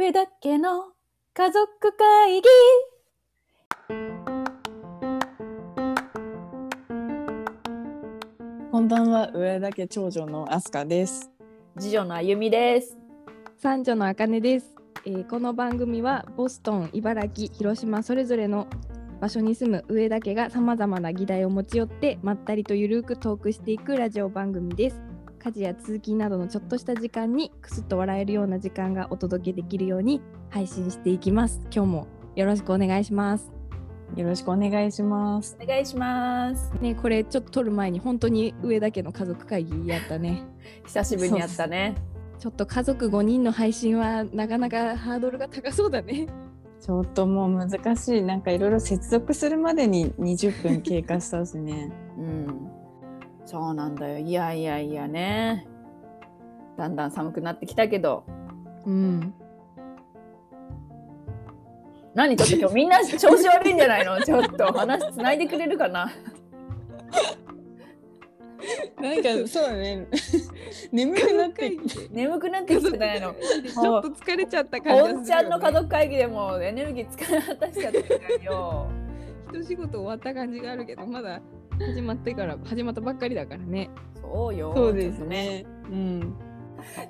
上田家の家族会議こんばんは、上田家長女のアスカです。次女のあゆみです三女のあかねです、えーこの番組はボストン、茨城、広島それぞれの場所に住む上田家がさまざまな議題を持ち寄ってまったりとゆるくトークしていくラジオ番組です。家事や通勤などのちょっとした時間にくすっと笑えるような時間がお届けできるように配信していきます。今日もよろしくお願いします。よろしくお願いします。お願いしますね、これちょっと撮る前に本当に上田家の家族会議やったね。久しぶりにやったねちょっと家族5人の配信はなかなかハードルが高そうだね。ちょっともう難しい。なんかいろいろ接続するまでに20分経過したしね。うんそうなんだよいやいやいやねだんだん寒くなってきたけどうん。何ちょっと今日みんな調子悪いんじゃないの？ちょっと話つないでくれるかな？なんかそうだね。眠くなってきて。眠くなってきてないのちょっと疲れちゃった感じね。おんちゃんの家族会議でもう エネルギー使い果たしちゃってるよ一仕事終わった感じがあるけどまだ始まってから始まったばっかりだからね。そうよ。そうです。ね。うん。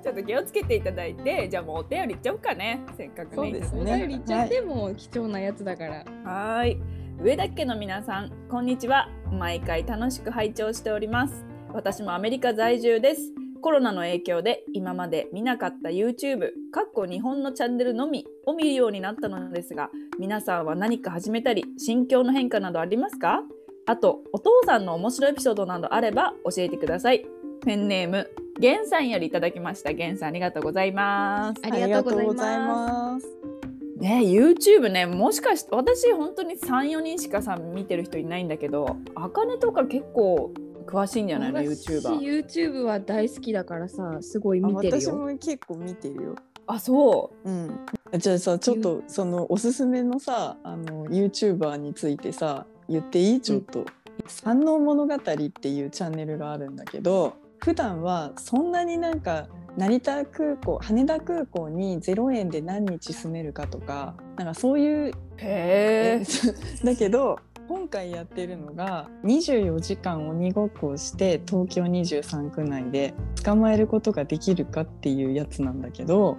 ちょっと気をつけていただいてじゃあもうお便りいっちゃおうかね。せっかくね。そうですおね便りいっちゃっても貴重なやつだから。はーい。上田家の皆さんこんにちは。毎回楽しく拝聴しております。私もアメリカ在住です。コロナの影響で今まで見なかった YouTube かっこ日本のチャンネルのみを見るようになったのですが皆さんは何か始めたり心境の変化などありますか？あとお父さんの面白いエピソードなどあれば教えてくださいペンネームゲンさんよりいただきましたゲンさんありがとうございますありがとうございま。ますす。ね YouTube ねもしかして私本当に34人しかさ見てる人いないんだけどあかねとか結構詳しいんじゃないの？私 YouTuber YouTube は大好きだからさすごいあ見てる私よ。も結構見てるよ。あそうん。じゃあさちょっとそのおすすめのさあの YouTuber についてさ言っていい？ちょっと。山王物語っていうチャンネルがあるんだけど普段はそんなになんか成田空港羽田空港に0円で何日住めるかとかなんかそういううへえ。だけど今回やってるのが24時間鬼ごっこをして東京23区内で捕まえることができるかっていうやつなんだけど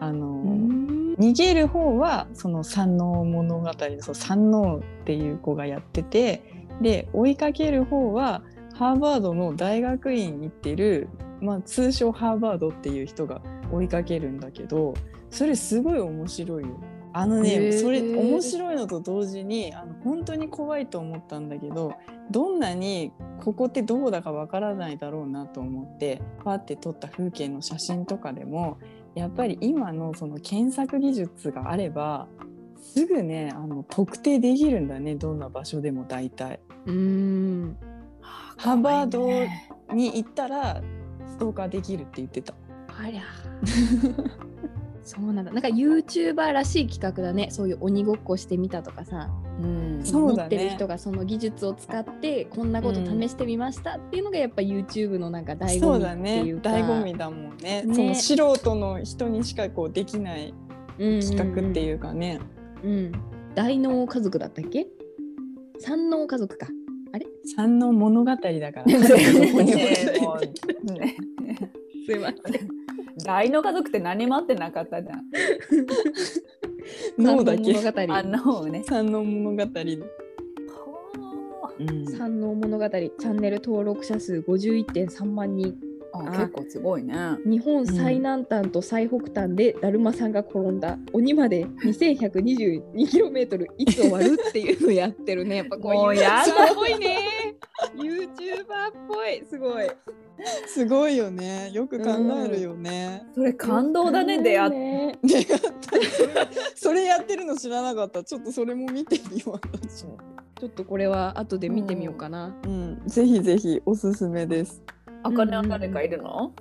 あの、うん逃げる方はその山王物語のそう山王っていう子がやっててで追いかける方はハーバードの大学院行ってる、まあ、通称ハーバードっていう人が追いかけるんだけどそれすごい面白いよ。あのへねーそれ面白いのと同時にあの本当に怖いと思ったんだけどどんなにここってどうだかわからないだろうなと思ってパって撮った風景の写真とかでもやっぱり今のその検索技術があればすぐねあの特定できるんだねどんな場所でも大体。うんハーバードに行ったらストーカーできるって言ってた。ありゃ。そうなんだ。なんか YouTuber らしい企画だね。そういう鬼ごっこしてみたとかさ。うんそうだね持ってる人がその技術を使ってこんなこと試してみましたっていうのがやっぱ YouTube のなんか醍醐味だねっていうか。醍醐味だもんねねその素人の人にしかこうできない企画ってういうかね、んうんうん。うん。大脳家族だったっけ？三脳家族か。山の物語だから。すいません。大の家族って何もあってなかったじゃん。脳だけ。三脳あ物語。のね。山の物語。うん三脳物語。チャンネル登録者数51.3万人。あ結構すごいね。日本最南端と最北端でだるまさんが転んだ。鬼まで 2122km いつ終わるっていうのやってるね。やっぱこう。もうやだ。すごいね YouTuber っぽいすごいすごいよね。よく考えるよね。それ感動だね出会ってね出会ったそれやってるの知らなかった。ちょっとそれも見てみよう私も。ちょっとこれは後で見てみようかな、うん、ぜひぜひおすすめです。あかねは誰かいるの？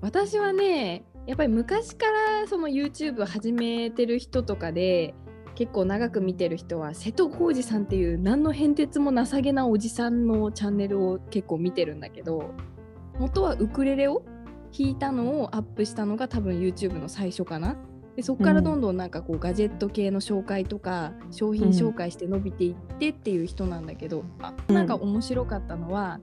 私はねやっぱり昔からその YouTube を始めてる人とかで結構長く見てる人は瀬戸康史さんっていう何の変哲も情けなおじさんのチャンネルを結構見てるんだけど元はウクレレを弾いたのをアップしたのが多分 YouTube の最初かな。でそこからどんどんなんかこうガジェット系の紹介とか商品紹介して伸びていってっていう人なんだけど、あなんか面白かったのは、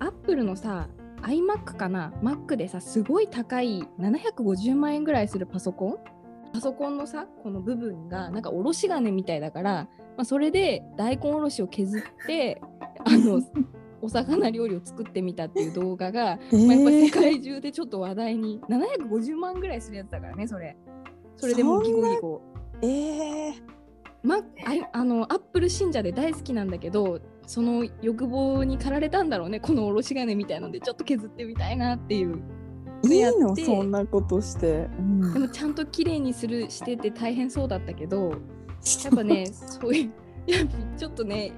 アップルのさ iMac かな？Mac でさすごい高い750万円ぐらいするパソコン？パソコンのさこの部分がなんかおろし金みたいだから、まあ、それで大根おろしを削って あのお魚料理を作ってみたっていう動画が、えまあ、やっぱ世ー界中でちょっと話題に750万ぐらいするやつだからねそれ。それでもうギコギコ。えー。まあいあのアップル信者で大好きなんだけどその欲望に駆られたんだろうねこのおろし金みたいのでちょっと削ってみたいなっていういいやっそんなことして。うん。でもちゃんと綺麗にするしてて大変そうだったけどやっぱねそういういやちょっとね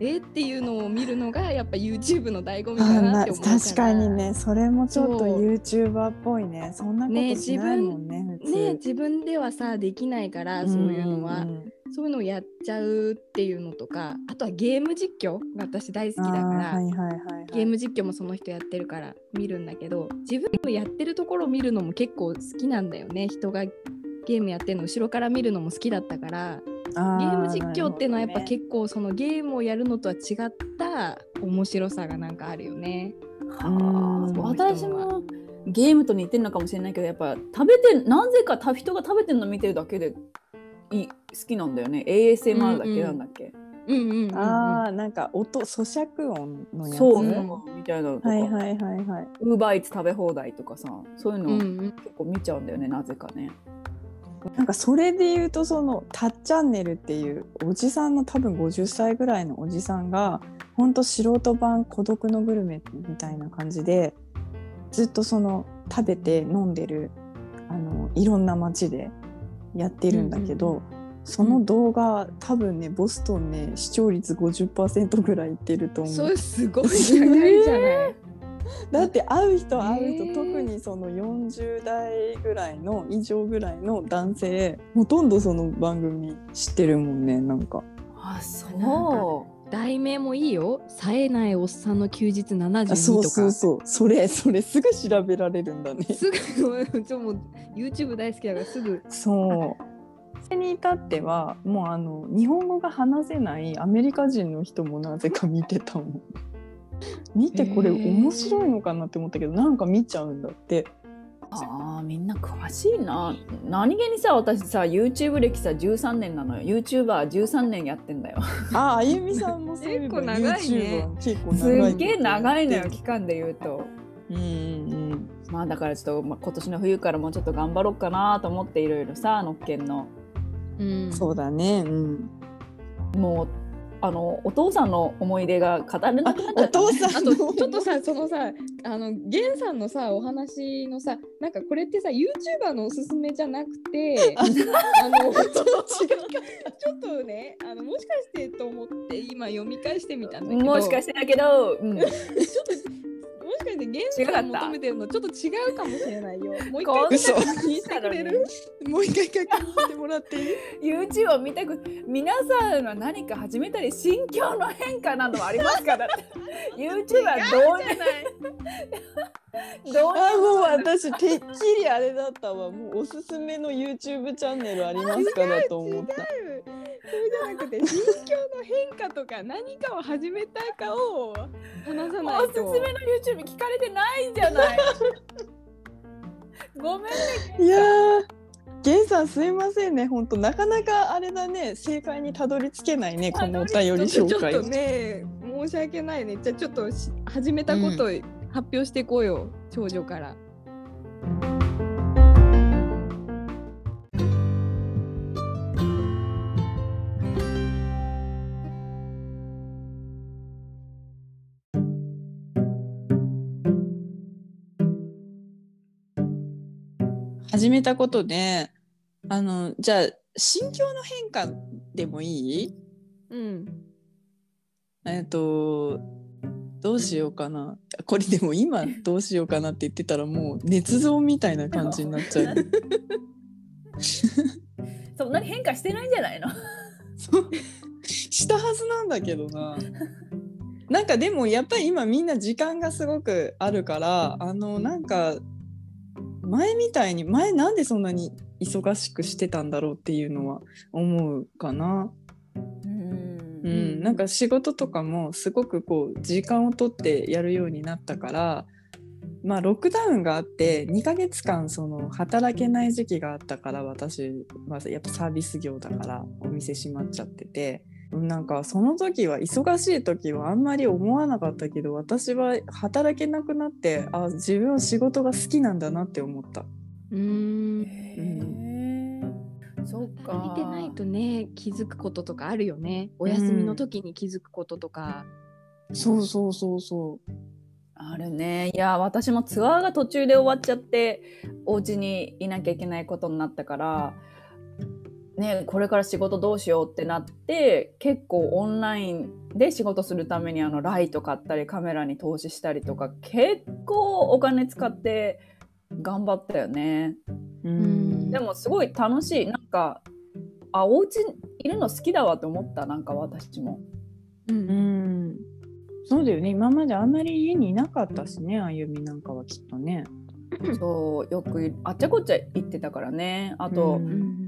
え？ーっていうのを見るのがやっぱ YouTube の醍醐味あかななって思うから確かにね。それもちょっと YouTuber っぽいね。そんなことしないもんね普通。ね自分ではさできないからそういうのは、んんそういうのをやっちゃうっていうのとかあとはゲーム実況が私大好きだから、あーはいはいはいはい。ゲーム実況もその人やってるから見るんだけど自分のやってるところを見るのも結構好きなんだよね。人がゲームやってるの後ろから見るのも好きだったからあゲーム実況っていうのはやっぱ結構そのゲームをやるのとは違った面白さがなんかあるよね。はあうん。私もゲームと似てるのかもしれないけどやっぱ食べてなぜかた人が食べてるの見てるだけでいい好きなんだよね。ASMR だけなんだっけ、うんうんうんうん。ほどねあーなんか音咀嚼音のやつ？そう、うんみたいなのとか、はいはいはいはい。ウーバーイーツ食べ放題とかさそういうの結構見ちゃうんだよね、なぜかね。なんかそれで言うとその「タッチャンネル」っていうおじさんの多分50歳ぐらいのおじさんがほんと素人版孤独のグルメみたいな感じでずっとその食べて飲んでるあのいろんな街でやってるんだけど、その動画多分ねボストンね視聴率50%ぐらいいってると思う。それすごい高いじゃない。だって会う人会う人、特にその40代ぐらいの以上ぐらいの男性ほとんどその番組知ってるもんねなんかあそ題名もいいよ。冴えないおっさんの休日72あそうとか。そうそうそれ それすぐ調べられるんだねすぐちょもう YouTube 大好きだからすぐ。そうそれに至ってはもうあの日本語が話せないアメリカ人の人もなぜか見てたもん見てこれ面白いのかなって思ったけどなんか見ちゃうんだってあーみんな詳しいな。何気にさ私さ YouTube 歴さ13年なのよ。YouTuber13 年やってんだよ。ああゆみさんも結構長いね。結構す長いっげえ長いのようん期間で言うと。うんうんまあだからちょっと、まあ、今年の冬からもうちょっと頑張ろうかなと思っていろいろさのっけんの。うん。そうだね。うん。もうあのお父さんの思い出が語れなあくなっちゃおった父さんの。あとちょっとさそのさあのゲンさんのさお話のさなんかこれってさ YouTuber のおすすめじゃなくてあの ちょっとねあのもしかしてと思って今読み返してみたんだけど。もしかしてだけど、うん、ちょっともしかしてゲンさん求めてるのちょっと違うかもしれないよ。もう一回嘘聞いてくれる？もう一回確認してもらっていい？YouTube を見たく皆さんは何か始めたり心境の変化などはありますかだって YouTuber どうじゃない。どうあもう私てっきりあれだったわ。もうおすすめの YouTube チャンネルありますかだと思ったじゃなくて心境の変化とか何かを始めたいかを話さないと。おすすめの YouTube 聞かれてないじゃない。ごめんねいやーゲンさんすいませんね。本当なかなかあれだね。正解にたどり着けないねこのお便り紹介。ちょっとね申し訳ないね。じゃあちょっとし始めたことを発表していこうよ、長女から始めたことであのじゃあ心境の変化でもいい？うん。えっとどうしようかな。これでも今どうしようかなって言ってたらもう捏造みたいな感じになっちゃう。そんなに変化してないんじゃないの？そう。したはずなんだけどな。なんかでもやっぱり今みんな時間がすごくあるからあのなんか前みたいに前なんでそんなに忙しくしてたんだろうっていうのは思うかな。うん。うん、なんか仕事とかもすごくこう時間をとってやるようになったからまあロックダウンがあって2ヶ月間その働けない時期があったから私はやっぱサービス業だからお店閉まっちゃっててなんかその時は忙しい時はあんまり思わなかったけど私は働けなくなってあ自分は仕事が好きなんだなって思った。うーん。へー。そっか。見てないとね気づくこととかあるよね。お休みの時に気づくこととか、そうそうそうそう。あるね。いや私もツアーが途中で終わっちゃってお家にいなきゃいけないことになったからねこれから仕事どうしようってなって結構オンラインで仕事するためにあのライト買ったりカメラに投資したりとか結構お金使って頑張ったよね。うん。でもすごい楽しい。なんかあお家にいるの好きだわって思った。なんか私も。うん。うん、そうだよね。今まであんまり家にいなかったしねあゆみなんかはきっとね。そうよくいあっちゃこっちゃ行ってたからね。あと、うんうん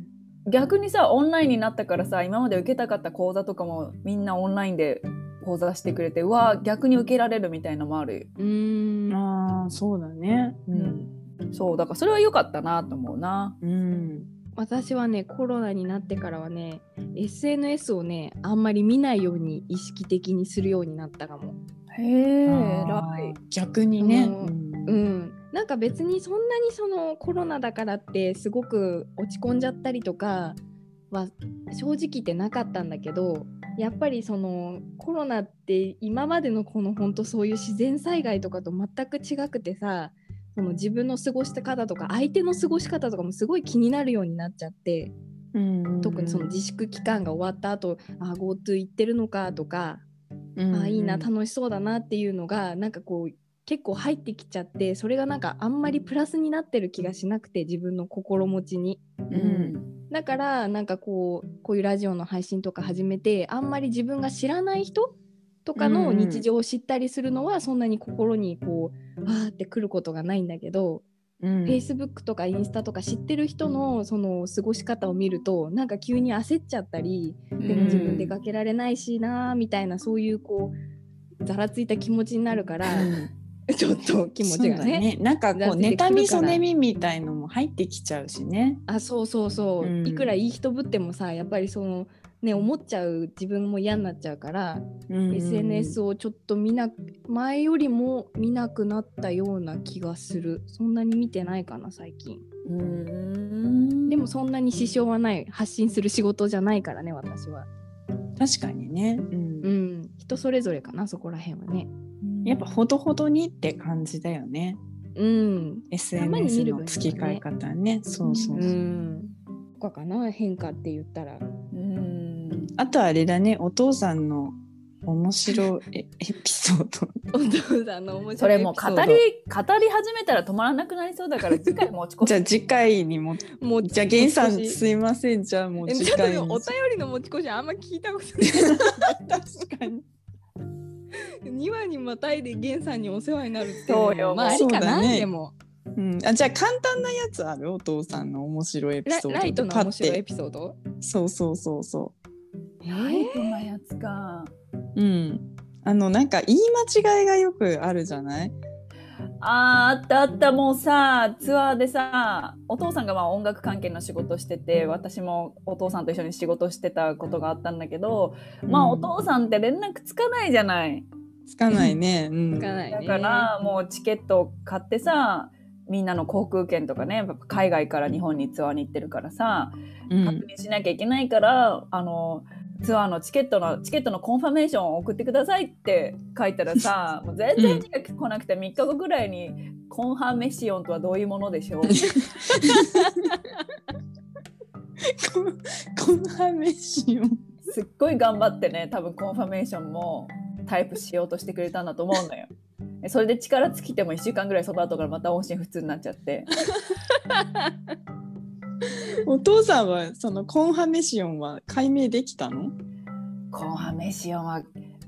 逆にさオンラインになったからさ今まで受けたかった講座とかもみんなオンラインで講座してくれてうわ逆に受けられるみたいのもあるうーん。ああそうだね。うん。そうだからそれは良かったなと思うな。うん。私はねコロナになってからはね SNS をねあんまり見ないように意識的にするようになったかも。へえあ偉い。ー逆にね。ううん、なんか別にそんなにそのコロナだからってすごく落ち込んじゃったりとかは正直言ってなかったんだけどやっぱりそのコロナって今までのこの本当そういう自然災害とかと全く違くてさその自分の過ごした方とか相手の過ごし方とかもすごい気になるようになっちゃってうん特にその自粛期間が終わった後あ GoTo 行ってるのかとかうん。あいいな楽しそうだなっていうのがなんかこう結構入ってきちゃってそれがなんかあんまりプラスになってる気がしなくて自分の心持ちに。うん。だからなんかこうこういうラジオの配信とか始めてあんまり自分が知らない人とかのうん。うん日常を知ったりするのはそんなに心にこうあーってくることがないんだけど、うん。Facebook とかインスタとか知ってる人のその過ごし方を見るとなんか急に焦っちゃったりでも自分出かけられないしなーみたいなそういうこうざらついた気持ちになるから、ちょっと気持ちがそうだね。なんかこう妬みそねみみたいのも入ってきちゃうしね。あそうそうそう、うん。いくらいい人ぶってもさやっぱりそのね思っちゃう自分も嫌になっちゃうから、SNS をちょっと見な前よりも見なくなったような気がする。そんなに見てないかな最近。うん。でもそんなに支障はない発信する仕事じゃないからね私は。確かにね。うん。うん。人それぞれかなそこら辺はねやっぱほどほどにって感じだよね。うん SNS の付き替え方ね。そうそううそう。んとかかな変化って言ったらうんあとあれだね、お父さんの面白いエ エピソード。お父さんの面白いそれもう語り語り始めたら止まらなくなりそうだから次回持ち越し じゃあ次回にも、ドもうじゃあゲンさんすいません、じゃあもうえ次回に。お便りの持ち越しあんま聞いたことない 確かに。2話にまたいでゲンさんにお世話になるってそうよ。まあありかな、ねでも。うん、あじゃあ簡単なやつある？お父さんの面白いエピソードラライトの面白いエてピソード？そうそうそうそライトなやつか。ううん。あのなんか言い間違いがよくあるじゃない？あーあったあったもうさツアーでさお父さんがまあ音楽関係の仕事してて私もお父さんと一緒に仕事してたことがあったんだけど、まあうん。お父さんって連絡つかないじゃない。つかないね、うん、つかないね。だからもうチケットを買ってさみんなの航空券とかねやっぱ海外から日本にツアーに行ってるからさうん。確認しなきゃいけないから、あのツアーのチケットのチケットの confirmation を送ってくださいって書いたらさ もう全然返事が来なくて3日後ぐらいにコンファメシオンとはどういうものでしょう。コンコンハメシオン。すっごい頑張ってね多分 confirmation もタイプしようとしてくれたんだと思うのよ。でそれで力尽きても1週間ぐらいその後からまた音信不通になっちゃって お父さんはそのコンハメシオンは解明できたの？コンファメーションは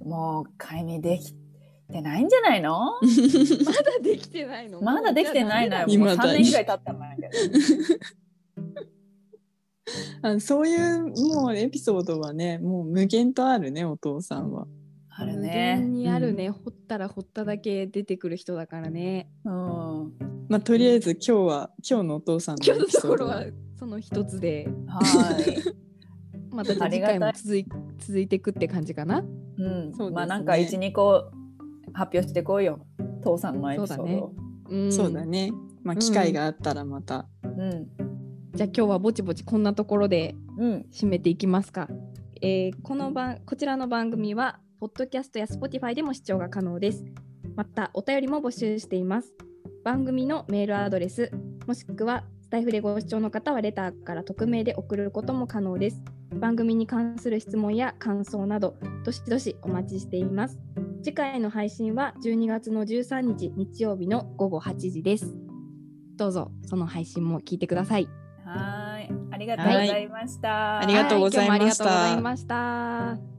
もう解明できてないんじゃないの？まだできてないの？まだできてないのよ。もう3未だに年ぐらい経ったんだけど。あそういうもうエピソードはねもう無限とあるねお父さんは。ある無ね。限にあるね、掘ったら掘っただけ出てくる人だからね。うん。まあとりあえず今日は今日のお父さんの今日のところはその一つで、はい。また次回も続い続いていくって感じかな？うん。そうですねまあなんか一二個発表してこいよ。父さんのエピソードを。うん、そうだね。まあ機会があったらまた。うん。じゃあ今日はぼちぼちこんなところでうん。締めていきますか。えーこの番こちらの番組はポッドキャストや Spotify でも視聴が可能です。またお便りも募集しています。番組のメールアドレスもしくはスタイフでご視聴の方はレターから匿名で送ることも可能です。番組に関する質問や感想などどしどしお待ちしています。次回の配信は12月の13日日曜日の午後8時です。どうぞその配信も聞いてください。はい。ありがとうございました。ありがとうございましたは今日もありがとうございました。